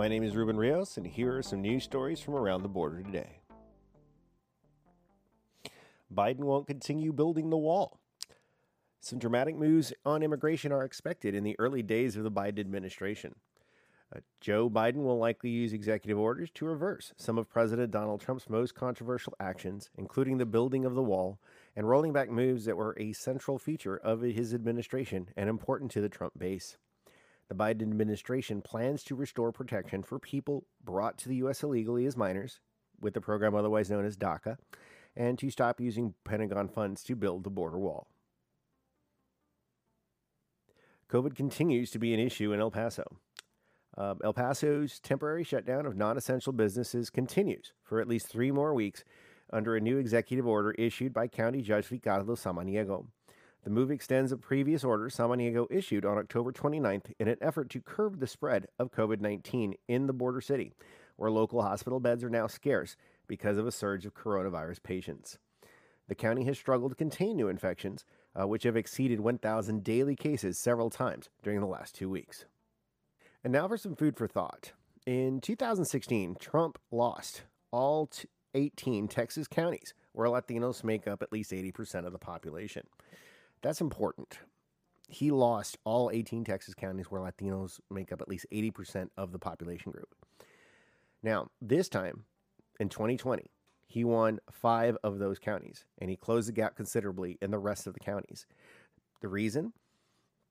My name is Ruben Rios, and here are some news stories from around the border today. Biden won't continue building the wall. Some dramatic moves on immigration are expected in the early days of the Biden administration. Uh, Joe Biden will likely use executive orders to reverse some of President Donald Trump's most controversial actions, including the building of the wall and rolling back moves that were a central feature of his administration and important to the Trump base. The Biden administration plans to restore protection for people brought to the U.S. illegally as minors, with the program otherwise known as DACA, and to stop using Pentagon funds to build the border wall. COVID continues to be an issue in El Paso. Uh, El Paso's temporary shutdown of non essential businesses continues for at least three more weeks under a new executive order issued by County Judge Ricardo Samaniego. The move extends a previous order Samaniego issued on October 29th in an effort to curb the spread of COVID 19 in the border city, where local hospital beds are now scarce because of a surge of coronavirus patients. The county has struggled to contain new infections, uh, which have exceeded 1,000 daily cases several times during the last two weeks. And now for some food for thought. In 2016, Trump lost all 18 Texas counties where Latinos make up at least 80% of the population. That's important. He lost all 18 Texas counties where Latinos make up at least 80% of the population group. Now, this time in 2020, he won five of those counties and he closed the gap considerably in the rest of the counties. The reason?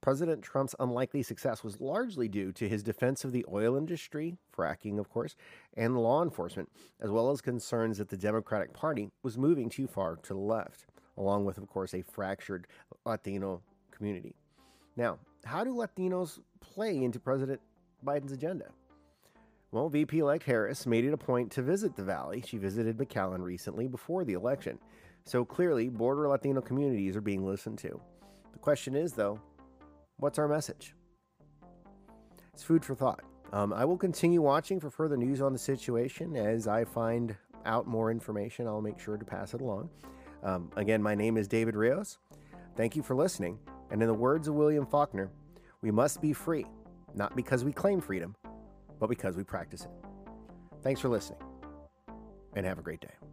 President Trump's unlikely success was largely due to his defense of the oil industry, fracking, of course, and law enforcement, as well as concerns that the Democratic Party was moving too far to the left, along with, of course, a fractured Latino community. Now, how do Latinos play into President Biden's agenda? Well, VP elect Harris made it a point to visit the Valley. She visited McAllen recently before the election. So clearly, border Latino communities are being listened to. The question is, though, What's our message? It's food for thought. Um, I will continue watching for further news on the situation. As I find out more information, I'll make sure to pass it along. Um, again, my name is David Rios. Thank you for listening. And in the words of William Faulkner, we must be free, not because we claim freedom, but because we practice it. Thanks for listening, and have a great day.